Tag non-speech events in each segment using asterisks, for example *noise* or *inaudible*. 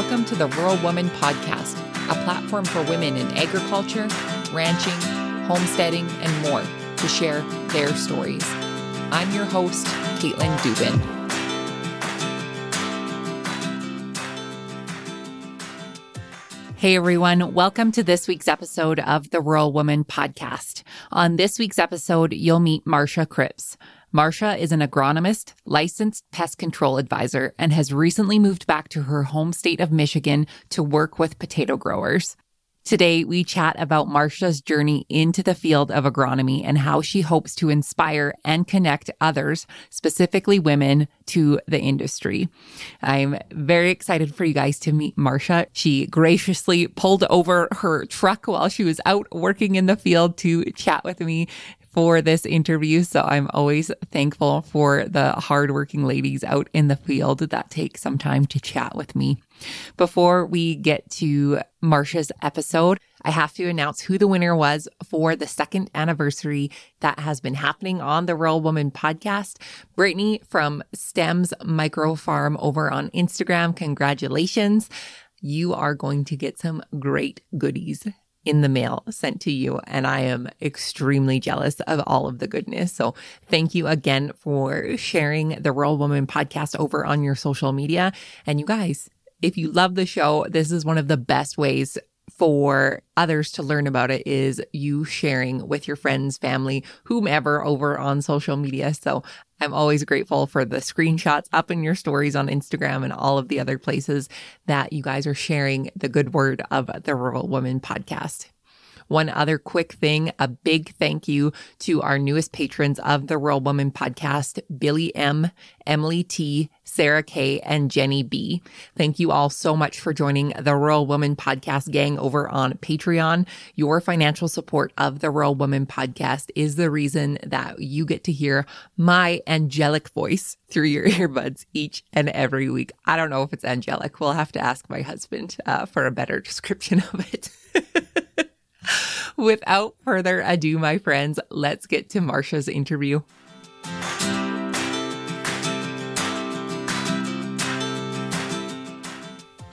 Welcome to the Rural Woman Podcast, a platform for women in agriculture, ranching, homesteading, and more to share their stories. I'm your host, Caitlin Dubin. Hey everyone, welcome to this week's episode of the Rural Woman Podcast. On this week's episode, you'll meet Marcia Cripps. Marcia is an agronomist, licensed pest control advisor, and has recently moved back to her home state of Michigan to work with potato growers. Today, we chat about Marcia's journey into the field of agronomy and how she hopes to inspire and connect others, specifically women, to the industry. I'm very excited for you guys to meet Marcia. She graciously pulled over her truck while she was out working in the field to chat with me for this interview. So I'm always thankful for the hardworking ladies out in the field that take some time to chat with me. Before we get to Marcia's episode, I have to announce who the winner was for the second anniversary that has been happening on the Rural Woman podcast. Brittany from Stems Micro Farm over on Instagram. Congratulations. You are going to get some great goodies in the mail sent to you. And I am extremely jealous of all of the goodness. So thank you again for sharing the Rural Woman podcast over on your social media. And you guys, if you love the show, this is one of the best ways for others to learn about it is you sharing with your friends, family, whomever over on social media. So I'm always grateful for the screenshots up in your stories on Instagram and all of the other places that you guys are sharing the good word of the Rural Woman podcast. One other quick thing, a big thank you to our newest patrons of the Rural Woman podcast, Billy M, Emily T, Sarah K, and Jenny B. Thank you all so much for joining the Rural Woman podcast gang over on Patreon. Your financial support of the Rural Woman podcast is the reason that you get to hear my angelic voice through your *laughs* earbuds each and every week. I don't know if it's angelic. We'll have to ask my husband uh, for a better description of it. *laughs* Without further ado, my friends, let's get to Marcia's interview.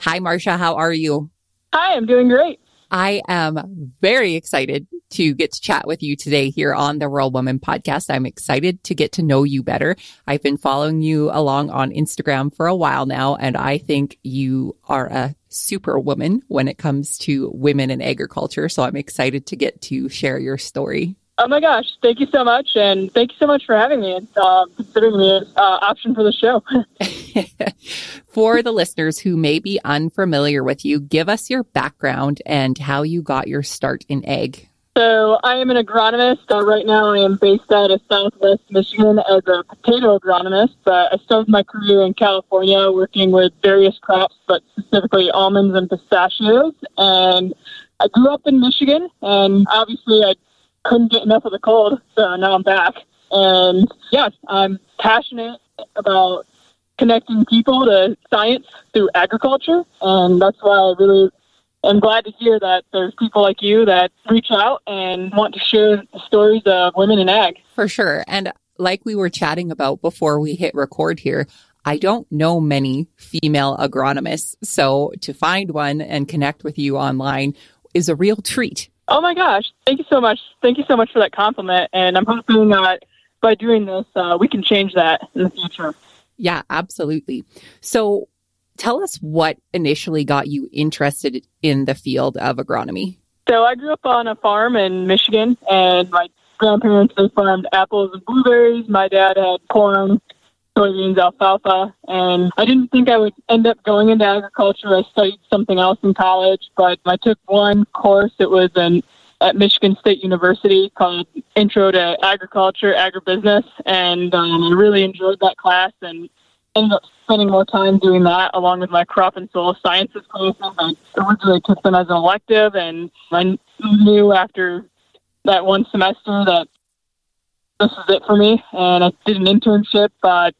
Hi, Marcia. How are you? Hi, I'm doing great. I am very excited to get to chat with you today here on the Rural Woman podcast. I'm excited to get to know you better. I've been following you along on Instagram for a while now, and I think you are a superwoman when it comes to women in agriculture. So I'm excited to get to share your story. Oh my gosh, thank you so much. And thank you so much for having me and uh, considering me an uh, option for the show. *laughs* for the listeners who may be unfamiliar with you, give us your background and how you got your start in ag. So I am an agronomist. Uh, right now I am based out of Southwest Michigan as a potato agronomist. But I started my career in California working with various crops, but specifically almonds and pistachios. And I grew up in Michigan, and obviously I couldn't get enough of the cold, so now I'm back. And yeah, I'm passionate about connecting people to science through agriculture, and that's why I really am glad to hear that there's people like you that reach out and want to share the stories of women in ag. For sure. And like we were chatting about before we hit record here, I don't know many female agronomists. So to find one and connect with you online is a real treat. Oh my gosh. Thank you so much. Thank you so much for that compliment. And I'm hoping that by doing this, uh, we can change that in the future. Yeah, absolutely. So tell us what initially got you interested in the field of agronomy. So I grew up on a farm in Michigan, and my grandparents they farmed apples and blueberries. My dad had corn, soybeans, alfalfa, and I didn't think I would end up going into agriculture. I studied something else in college, but I took one course. It was an at Michigan State University called Intro to Agriculture, Agribusiness, and um, I really enjoyed that class and ended up spending more time doing that along with my crop and soil sciences classes. I originally took them as an elective, and I knew after that one semester that this is it for me. And I did an internship uh,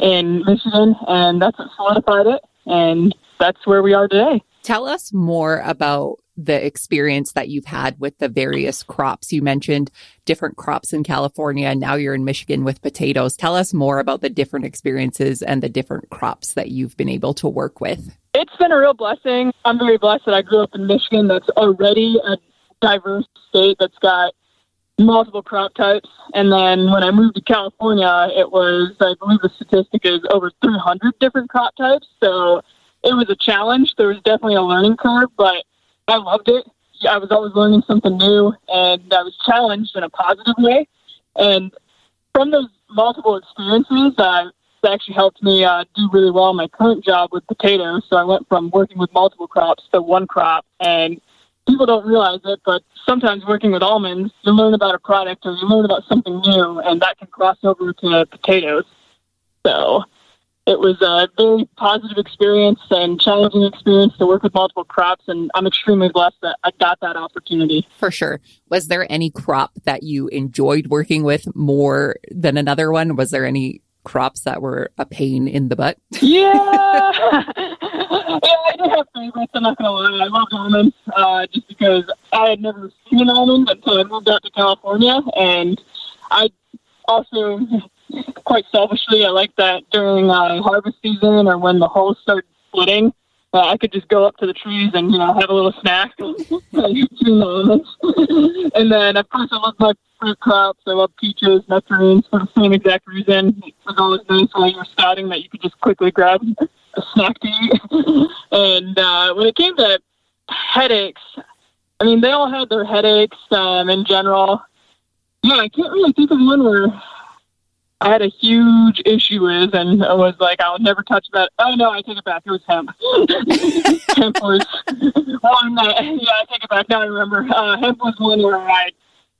in Michigan, and that's what solidified it. And that's where we are today. Tell us more about the experience that you've had with the various crops. You mentioned different crops in California, and now you're in Michigan with potatoes. Tell us more about the different experiences and the different crops that you've been able to work with. It's been a real blessing. I'm very blessed that I grew up in Michigan, that's already a diverse state that's got multiple crop types. And then when I moved to California, it was, I believe the statistic is over 300 different crop types. So it was a challenge. There was definitely a learning curve, but I loved it. I was always learning something new, and I was challenged in a positive way. And from those multiple experiences, uh, that actually helped me uh, do really well in my current job with potatoes. So I went from working with multiple crops to one crop, and people don't realize it, but sometimes working with almonds, you learn about a product or you learn about something new, and that can cross over to potatoes. So it was a very positive experience and challenging experience to work with multiple crops, and I'm extremely blessed that I got that opportunity. For sure. Was there any crop that you enjoyed working with more than another one? Was there any crops that were a pain in the butt? *laughs* Yeah, *laughs* yeah, I do have favorites. I'm not gonna lie. I love almonds uh, just because I had never seen an almond until I moved out to California, and I also quite selfishly, I like that during uh, harvest season or when the hulls start splitting, uh, I could just go up to the trees and you know have a little snack. *laughs* and then of course I love my fruit crops. I love peaches, nectarines for the same exact reason. It was always nice while you were scouting that you could just quickly grab a snack to eat. *laughs* and uh, when it came to headaches, I mean they all had their headaches um, in general. Yeah, I can't really think of one where I had a huge issue with, and I was like, I'll never touch that. Oh no, I take it back. It was hemp. *laughs* hemp was *laughs* one that, yeah, I take it back. Now I remember. Uh, hemp was one where I,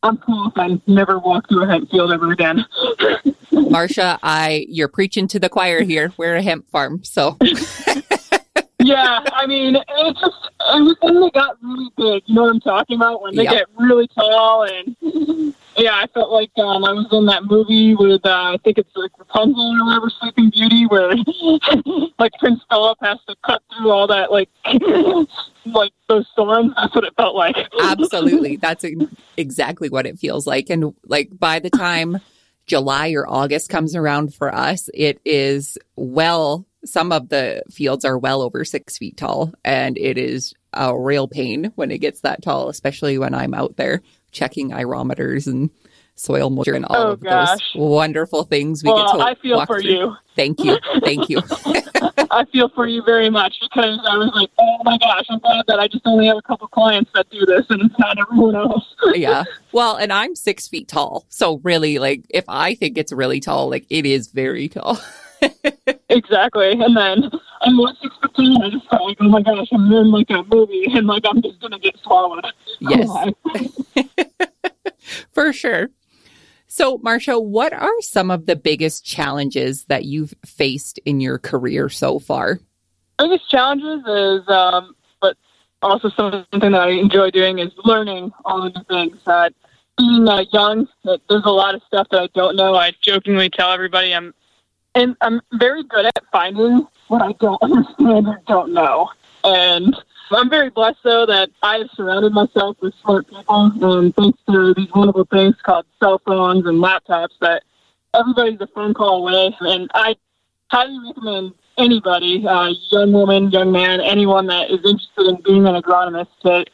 I'm cool if I never walk through a hemp field ever again. *laughs* Marcia, I, you're preaching to the choir here. We're a hemp farm, so. *laughs* yeah, I mean, it's just it was when they got really big. You know what I'm talking about? When they yep. get really tall and yeah, I felt like um, I was in that movie with uh, I think it's like Rapunzel or whatever, Sleeping Beauty, where *laughs* like Prince Philip has to cut through all that like like those storms. That's what it felt like. Absolutely, *laughs* that's exactly what it feels like. And like by the time July or August comes around for us, it is well. Some of the fields are well over six feet tall, and it is a real pain when it gets that tall, especially when I'm out there checking aerometers and soil moisture and all oh, of gosh. those wonderful things we well, get to I feel for through. you. Thank you. Thank you. *laughs* I feel for you very much because I was like, oh my gosh, I'm glad that I just only have a couple clients that do this and it's not everyone else. *laughs* yeah. Well, and I'm six feet tall. So really, like, if I think it's really tall, like, it is very tall. *laughs* exactly. And then I'm like six foot two, I just felt like, oh my gosh, I'm in like a movie and like I'm just gonna get swallowed. Yes. For sure. So, Marcia, what are some of the biggest challenges that you've faced in your career so far? Biggest challenges is, um, but also something that I enjoy doing is learning all the things. That being uh, young, that there's a lot of stuff that I don't know. I jokingly tell everybody I'm, and I'm very good at finding what I don't *laughs* understand or don't know. And I'm very blessed, though, that I have surrounded myself with smart people. And thanks to these wonderful things called cell phones and laptops, that everybody's a phone call away. And I highly recommend anybody, uh, young woman, young man, anyone that is interested in being an agronomist, to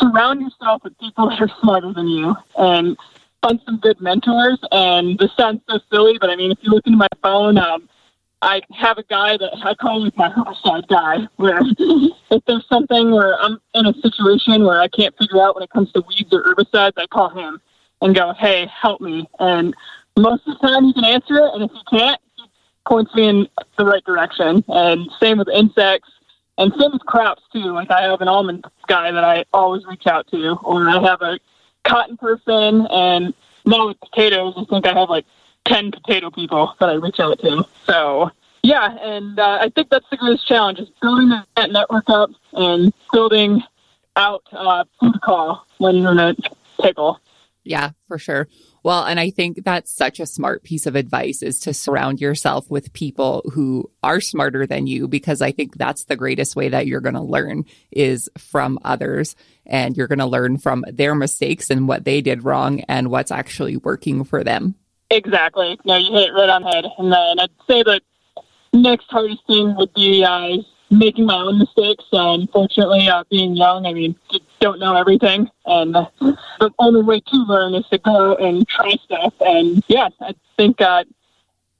surround yourself with people that are smarter than you and find some good mentors. And this sounds so silly, but I mean, if you look into my phone, um, I have a guy that I call him my herbicide guy, where if there's something where I'm in a situation where I can't figure out when it comes to weeds or herbicides, I call him and go, hey, help me. And most of the time he can answer it, and if he can't, he points me in the right direction. And same with insects, and same with crops too. Like I have an almond guy that I always reach out to, or I have a cotton person, and now with potatoes, I think I have like 10 potato people that I reach out to. So, yeah, and uh, I think that's the greatest challenge is building that network up and building out uh, food call when you're in a pickle. Yeah, for sure. Well, and I think that's such a smart piece of advice is to surround yourself with people who are smarter than you, because I think that's the greatest way that you're going to learn is from others. And you're going to learn from their mistakes and what they did wrong and what's actually working for them. Exactly. No, you hit it right on the head. And then I'd say the next hardest thing would be uh, making my own mistakes. Uh, unfortunately, uh, being young, I mean, don't know everything, and the only way to learn is to go and try stuff. And yeah, I think uh,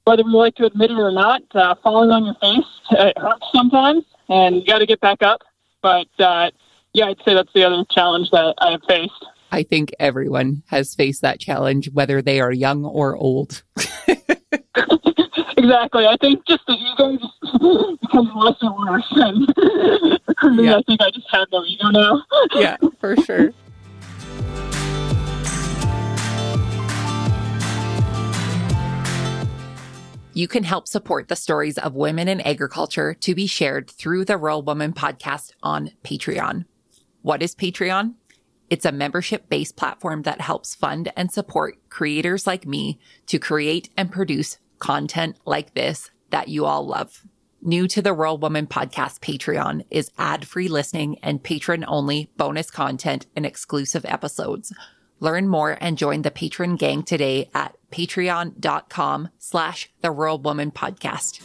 whether we like to admit it or not, uh, falling on your face it hurts sometimes, and you got to get back up. But uh, yeah, I'd say that's the other challenge that I have faced. I think everyone has faced that challenge, whether they are young or old. *laughs* exactly. I think just the ego just becomes less and worse. And for me, yeah. I think I just have no ego now. yeah, for sure. You can help support the stories of women in agriculture to be shared through the Rural Woman podcast on Patreon. What is Patreon? It's a membership based platform that helps fund and support creators like me to create and produce content like this that you all love. New to the Rural Woman podcast Patreon is ad free listening and patron only bonus content and exclusive episodes. Learn more and join the patron gang today at patreon.com slash the Rural Woman podcast.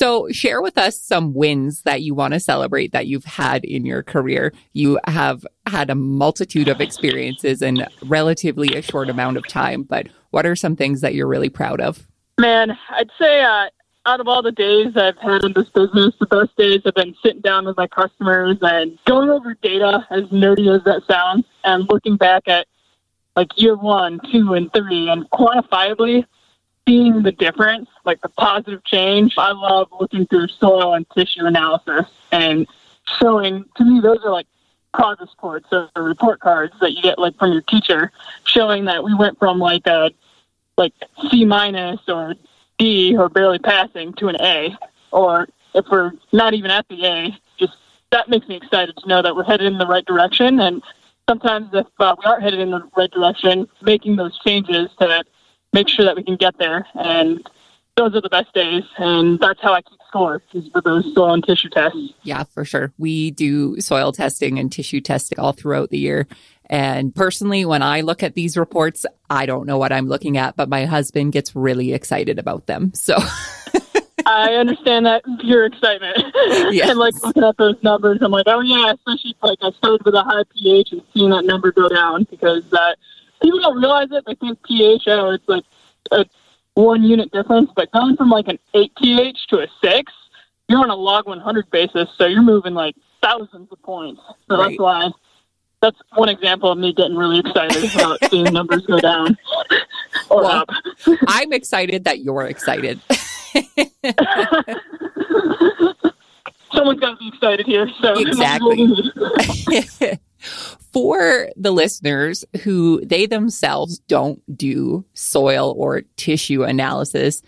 So share with us some wins that you want to celebrate that you've had in your career. You have had a multitude of experiences in relatively a short amount of time, but what are some things that you're really proud of? Man, I'd say uh, out of all the days I've had in this business, the best days have been sitting down with my customers and going over data, as nerdy as that sounds, and looking back at like year one, two, and three, and quantifiably seeing the difference, like the positive change. I love looking through soil and tissue analysis and showing, to me, those are like progress reports or report cards that you get like from your teacher showing that we went from like a like C minus or D or barely passing to an A or if we're not even at the A, just that makes me excited to know that we're headed in the right direction. And sometimes if uh, we aren't headed in the right direction, making those changes to make sure that we can get there. And those are the best days. And that's how I keep score is with those soil and tissue tests. Yeah, for sure. We do soil testing and tissue testing all throughout the year. And personally, when I look at these reports, I don't know what I'm looking at, but my husband gets really excited about them. So *laughs* I understand that pure excitement. *laughs* Yes. and like looking at those numbers, I'm like, oh yeah, especially like I started with a high pH and seeing that number go down because that people don't realize it. They think pH, oh, it's like a one unit difference, but going from like an 8 pH to a 6, you're on a log 100 basis, so you're moving like thousands of points. So right. that's why that's one example of me getting really excited about *laughs* seeing numbers go down *laughs* or well, up. *laughs* I'm excited that you're excited. Someone's got to be excited here. So exactly for the listeners who they themselves don't do soil or tissue analysis,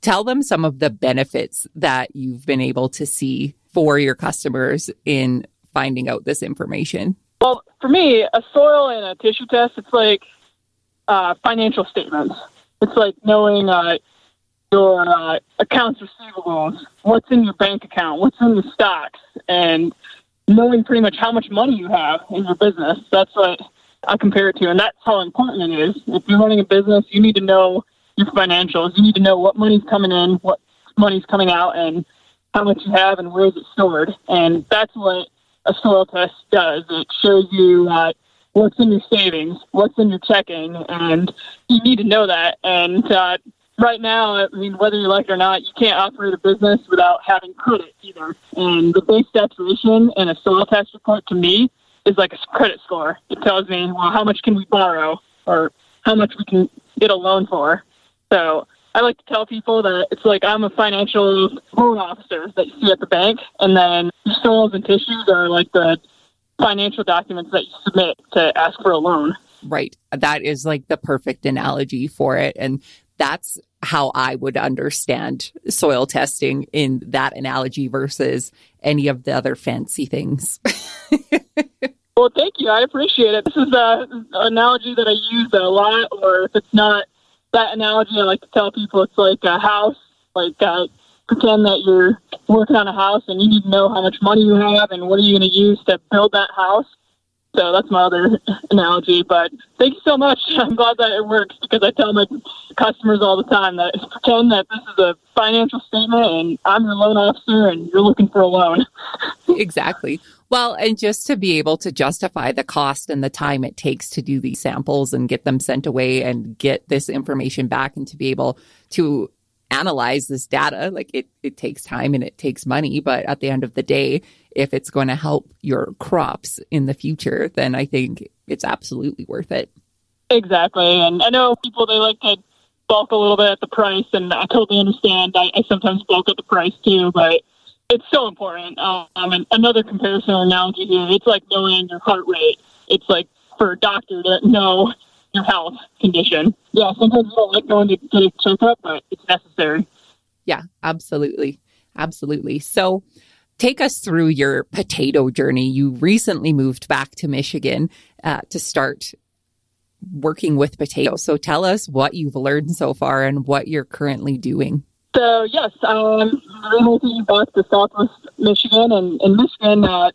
tell them some of the benefits that you've been able to see for your customers in finding out this information. Well, for me, a soil and a tissue test, it's like uh, financial statements. It's like knowing uh, your uh, accounts receivables, what's in your bank account, what's in the stocks, and knowing pretty much how much money you have in your business. That's what I compare it to, and that's how important it is. If you're running a business, you need to know your financials. You need to know what money's coming in, what money's coming out, and how much you have, and where is it stored. And that's what a soil test does. It shows you uh, what's in your savings, what's in your checking, and you need to know that. And uh, right now, I mean, whether you like it or not, you can't operate a business without having credit either. And the base saturation in a soil test report to me is like a credit score. It tells me, well, how much can we borrow or how much we can get a loan for. So I like to tell people that it's like I'm a financial loan officer that you see at the bank, and then soils and tissues are like the financial documents that you submit to ask for a loan. Right. That is like the perfect analogy for it. And that's how I would understand soil testing in that analogy versus any of the other fancy things. *laughs* well, thank you. I appreciate it. This is an analogy that I use a lot, or if it's not that analogy, I like to tell people it's like a house. Like, uh, pretend that you're working on a house and you need to know how much money you have and what are you going to use to build that house. So that's my other *laughs* analogy. But thank you so much. *laughs* I'm glad that it works because I tell my customers all the time that pretend that this is a financial statement and I'm your loan officer and you're looking for a loan. *laughs* exactly. Well, and just to be able to justify the cost and the time it takes to do these samples and get them sent away and get this information back and to be able to analyze this data, like it, it takes time and it takes money. But at the end of the day, if it's going to help your crops in the future, then I think it's absolutely worth it. Exactly. And I know people, they like to bulk a little bit at the price, and I totally understand. I, I sometimes bulk at the price too, but it's so important. Um, and another comparison or analogy here, it's like knowing your heart rate. It's like for a doctor to know your health condition. Yeah, sometimes you don't like going to get a checkup, but it's necessary. Yeah, absolutely. Absolutely. So, take us through your potato journey. You recently moved back to Michigan uh, to start working with potatoes. So tell us what you've learned so far and what you're currently doing. So yes, um, I'm moving back to Southwest Michigan, and in Michigan, uh,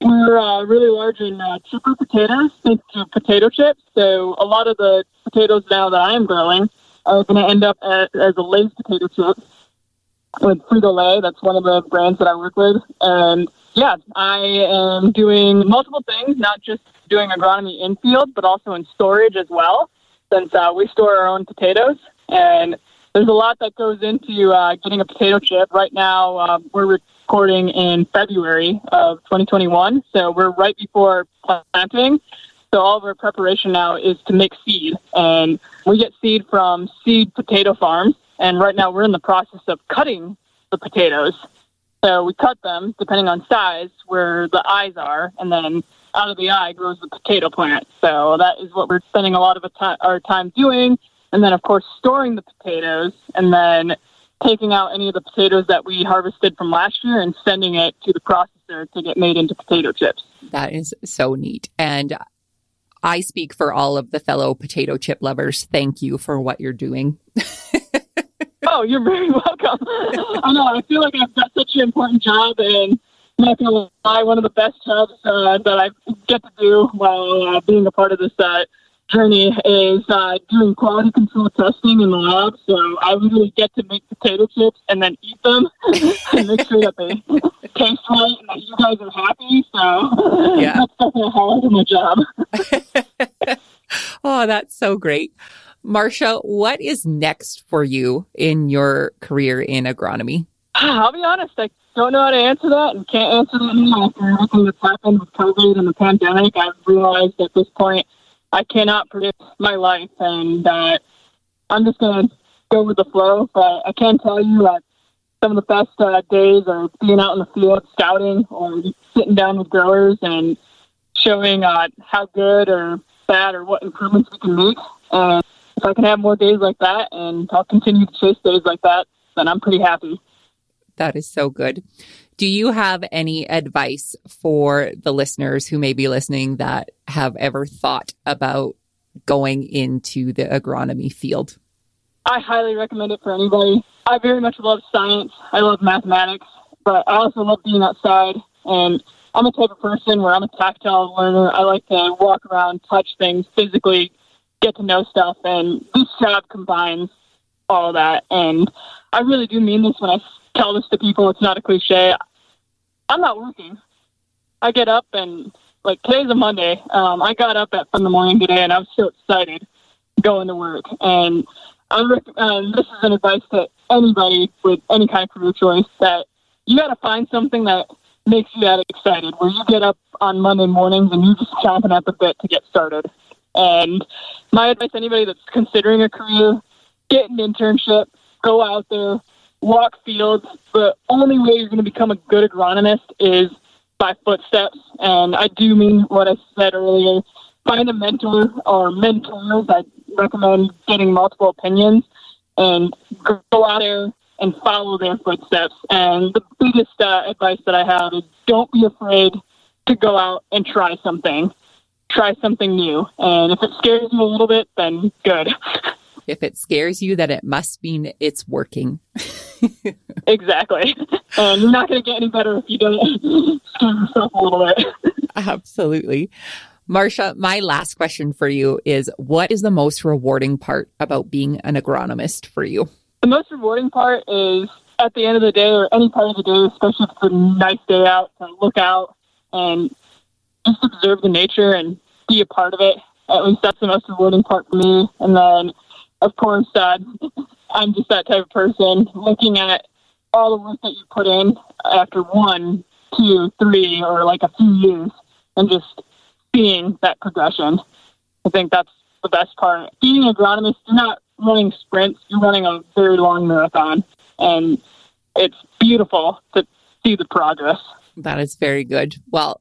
we're uh, really large in uh, chipper potatoes, into potato chips. So a lot of the potatoes now that I am growing are going to end up at, as a Lay's potato chip with Frito Lay. That's one of the brands that I work with. And yeah, I am doing multiple things, not just doing agronomy in field, but also in storage as well, since uh, we store our own potatoes. And there's a lot that goes into uh, getting a potato chip. Right now, uh, we're recording in February of 2021, so we're right before planting. So all of our preparation now is to make seed, and we get seed from seed potato farms. And right now we're in the process of cutting the potatoes. So we cut them depending on size where the eyes are, and then out of the eye grows the potato plant. So that is what we're spending a lot of our time doing. And then, of course, storing the potatoes and then taking out any of the potatoes that we harvested from last year and sending it to the processor to get made into potato chips. That is so neat. And I speak for all of the fellow potato chip lovers. Thank you for what you're doing. *laughs* oh, you're very welcome. I know. I feel like I've got such an important job, and I'm not going to lie, one of the best jobs uh, that I get to do while uh, being a part of this uh, journey is uh, doing quality control testing in the lab. So I literally get to make potato chips and then eat them *laughs* and make sure that they taste right and that you guys are happy. So yeah. *laughs* that's definitely a highlight of my job. *laughs* oh, that's so great. Marcia, what is next for you in your career in agronomy? I'll be honest, I don't know how to answer that and can't answer that now after everything that's happened with COVID and the pandemic. I've realized at this point I cannot predict my life, and uh, I'm just going to go with the flow. But I can tell you that some of the best uh, days are being out in the field scouting or sitting down with growers and showing uh, how good or bad or what improvements we can make. And if I can have more days like that and I'll continue to chase days like that, then I'm pretty happy. That is so good. Do you have any advice for the listeners who may be listening that have ever thought about going into the agronomy field? I highly recommend it for anybody. I very much love science. I love mathematics, but I also love being outside. And I'm a type of person where I'm a tactile learner. I like to walk around, touch things, physically get to know stuff. And this job combines all that. And I really do mean this when I tell this to people. It's not a cliche. I'm not working. I get up and like today's a Monday. Um, I got up at in the morning today and I'm so excited going to work. And I rec- um, this is an advice to anybody with any kind of career choice that you got to find something that makes you that excited. Where you get up on Monday mornings and you're just chomping at the bit to get started. And my advice to anybody that's considering a career, get an internship, go out there, walk fields. The only way you're going to become a good agronomist is by footsteps. And I do mean what I said earlier. Find a mentor or mentors. I recommend getting multiple opinions and go out there and follow their footsteps. And the biggest uh, advice that I have is don't be afraid to go out and try something. Try something new. And if it scares you a little bit, then good. *laughs* If it scares you, then it must mean it's working. *laughs* exactly. And you're not going to get any better if you don't scare yourself a little bit. *laughs* Absolutely. Marcia, my last question for you is what is the most rewarding part about being an agronomist for you? The most rewarding part is at the end of the day or any part of the day, especially if it's a nice day out, to look out and just observe the nature and be a part of it. At least that's the most rewarding part for me. And then of course, uh, I'm just that type of person looking at all the work that you put in after one, two, three, or like a few years and just seeing that progression. I think that's the best part. Being an agronomist, you're not running sprints, you're running a very long marathon. And it's beautiful to see the progress. That is very good. Well,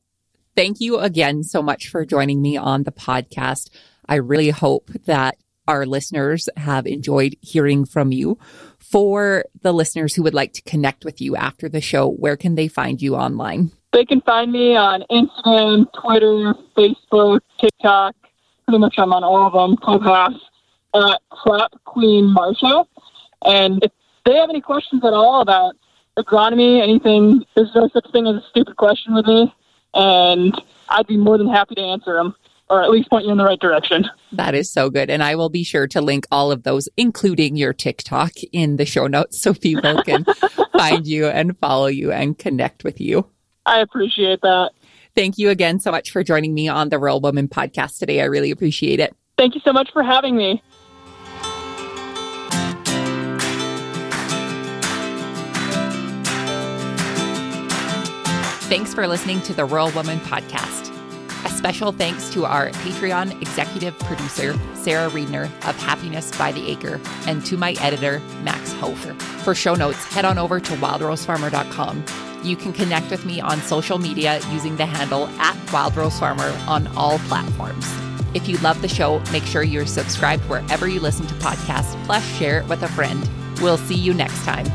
thank you again so much for joining me on the podcast. I really hope that our listeners have enjoyed hearing from you. For the listeners who would like to connect with you after the show, where can they find you online? They can find me on Instagram, Twitter, Facebook, TikTok. Pretty much I'm on all of them, Clubhouse, at Crop Queen Marcia. And if they have any questions at all about agronomy, anything, there's no such thing as a stupid question with me. And I'd be more than happy to answer them or at least point you in the right direction. That is so good. And I will be sure to link all of those, including your TikTok, in the show notes so people can *laughs* find you and follow you and connect with you. I appreciate that. Thank you again so much for joining me on the Rural Woman podcast today. I really appreciate it. Thank you so much for having me. Thanks for listening to the Rural Woman podcast. Special thanks to our Patreon executive producer, Sarah Reedner of Happiness by the Acre, and to my editor, Max Hofer. For show notes, head on over to wildrosefarmer.com. You can connect with me on social media using the handle at wildrosefarmer on all platforms. If you love the show, make sure you're subscribed wherever you listen to podcasts, plus share it with a friend. We'll see you next time.